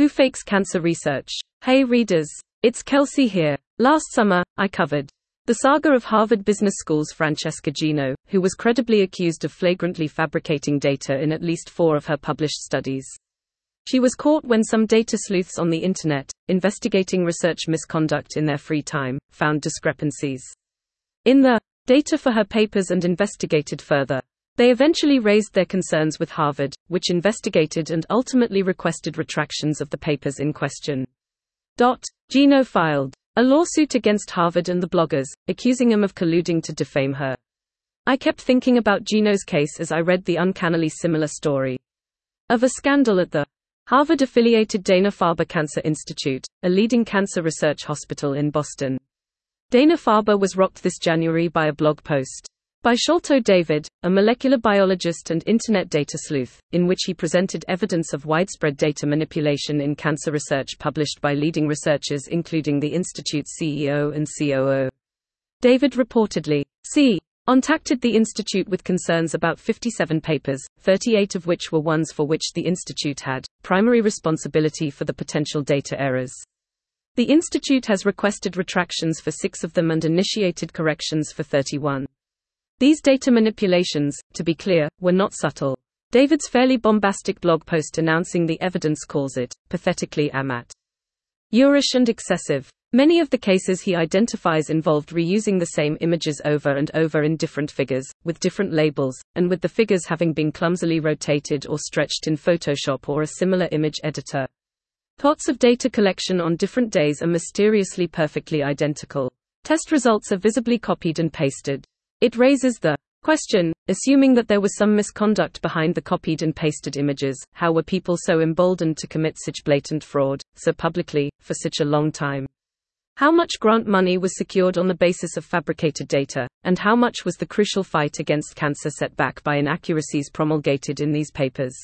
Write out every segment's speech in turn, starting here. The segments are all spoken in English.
Who fakes cancer research? Hey readers, it's Kelsey here. Last summer, I covered the saga of Harvard Business School's Francesca Gino, who was credibly accused of flagrantly fabricating data in at least four of her published studies. She was caught when some data sleuths on the internet, investigating research misconduct in their free time, found discrepancies in the data for her papers and investigated further. They eventually raised their concerns with Harvard, which investigated and ultimately requested retractions of the papers in question. Gino filed a lawsuit against Harvard and the bloggers, accusing them of colluding to defame her. I kept thinking about Gino's case as I read the uncannily similar story of a scandal at the Harvard affiliated Dana Farber Cancer Institute, a leading cancer research hospital in Boston. Dana Farber was rocked this January by a blog post by Sholto David, a molecular biologist and internet data sleuth, in which he presented evidence of widespread data manipulation in cancer research published by leading researchers including the Institute's CEO and COO. David reportedly, c. contacted the Institute with concerns about 57 papers, 38 of which were ones for which the Institute had primary responsibility for the potential data errors. The Institute has requested retractions for six of them and initiated corrections for 31. These data manipulations, to be clear, were not subtle. David's fairly bombastic blog post announcing the evidence calls it, pathetically amat. Urish and excessive. Many of the cases he identifies involved reusing the same images over and over in different figures, with different labels, and with the figures having been clumsily rotated or stretched in Photoshop or a similar image editor. Plots of data collection on different days are mysteriously perfectly identical. Test results are visibly copied and pasted. It raises the question, assuming that there was some misconduct behind the copied and pasted images, how were people so emboldened to commit such blatant fraud, so publicly, for such a long time? How much grant money was secured on the basis of fabricated data, and how much was the crucial fight against cancer set back by inaccuracies promulgated in these papers?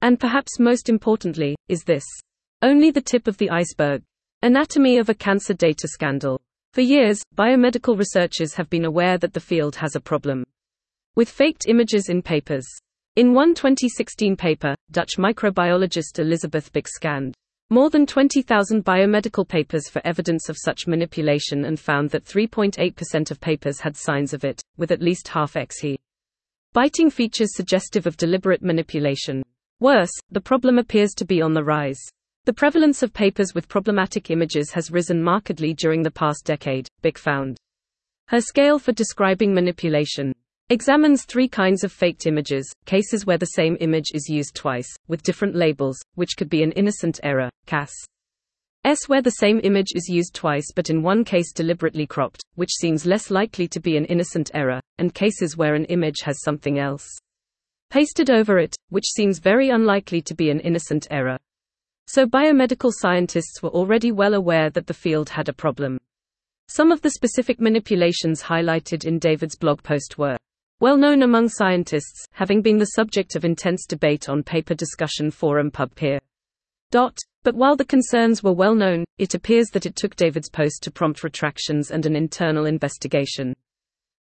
And perhaps most importantly, is this only the tip of the iceberg? Anatomy of a cancer data scandal. For years, biomedical researchers have been aware that the field has a problem with faked images in papers. In one 2016 paper, Dutch microbiologist Elizabeth Bik scanned more than 20,000 biomedical papers for evidence of such manipulation and found that 3.8% of papers had signs of it, with at least half XHE. Biting features suggestive of deliberate manipulation. Worse, the problem appears to be on the rise. The prevalence of papers with problematic images has risen markedly during the past decade, Bik found. Her scale for describing manipulation examines three kinds of faked images cases where the same image is used twice, with different labels, which could be an innocent error, CAS. S where the same image is used twice but in one case deliberately cropped, which seems less likely to be an innocent error, and cases where an image has something else pasted over it, which seems very unlikely to be an innocent error. So biomedical scientists were already well aware that the field had a problem. Some of the specific manipulations highlighted in David's blog post were well known among scientists, having been the subject of intense debate on paper discussion forum PubPeer. Dot. But while the concerns were well known, it appears that it took David's post to prompt retractions and an internal investigation.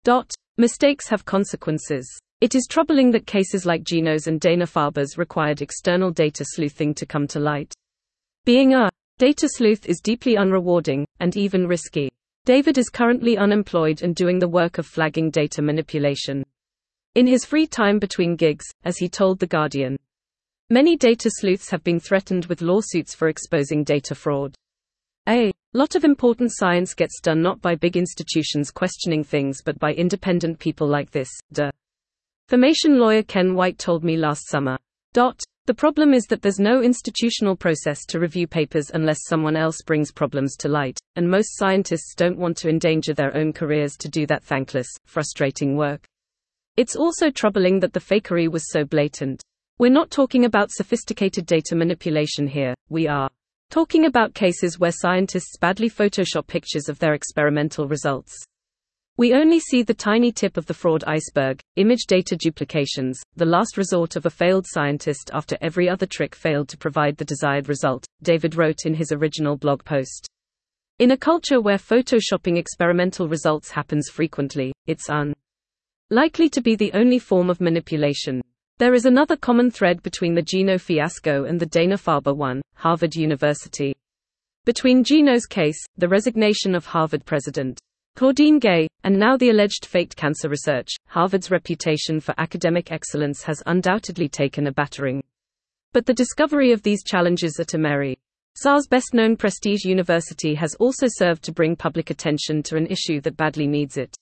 Dot. Mistakes have consequences. It is troubling that cases like Gino's and Dana Farber's required external data sleuthing to come to light. Being a data sleuth is deeply unrewarding, and even risky. David is currently unemployed and doing the work of flagging data manipulation. In his free time between gigs, as he told The Guardian, many data sleuths have been threatened with lawsuits for exposing data fraud. A lot of important science gets done not by big institutions questioning things but by independent people like this, de. Formation lawyer Ken White told me last summer. Dot. The problem is that there's no institutional process to review papers unless someone else brings problems to light, and most scientists don't want to endanger their own careers to do that thankless, frustrating work. It's also troubling that the fakery was so blatant. We're not talking about sophisticated data manipulation here, we are talking about cases where scientists badly Photoshop pictures of their experimental results. We only see the tiny tip of the fraud iceberg, image data duplications, the last resort of a failed scientist after every other trick failed to provide the desired result, David wrote in his original blog post. In a culture where photoshopping experimental results happens frequently, it's unlikely to be the only form of manipulation. There is another common thread between the Gino fiasco and the Dana-Farber one, Harvard University. Between Gino's case, the resignation of Harvard president Claudine Gay, and now the alleged faked cancer research, Harvard's reputation for academic excellence has undoubtedly taken a battering. But the discovery of these challenges at Emory, SAR's best known prestige university, has also served to bring public attention to an issue that badly needs it.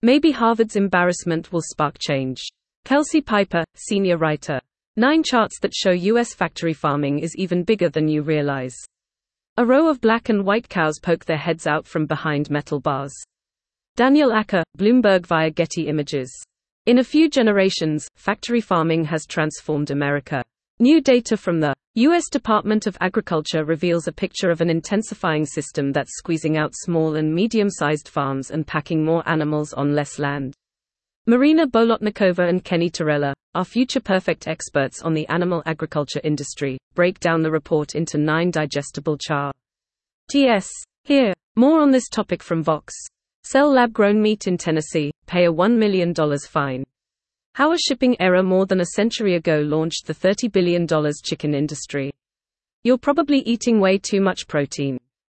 Maybe Harvard's embarrassment will spark change. Kelsey Piper, senior writer. Nine charts that show U.S. factory farming is even bigger than you realize. A row of black and white cows poke their heads out from behind metal bars. Daniel Acker, Bloomberg via Getty Images. In a few generations, factory farming has transformed America. New data from the U.S. Department of Agriculture reveals a picture of an intensifying system that's squeezing out small and medium sized farms and packing more animals on less land. Marina Bolotnikova and Kenny Torella, our future perfect experts on the animal agriculture industry, break down the report into nine digestible char. TS. Here. More on this topic from Vox. Sell lab grown meat in Tennessee, pay a $1 million fine. How a shipping error more than a century ago launched the $30 billion chicken industry. You're probably eating way too much protein.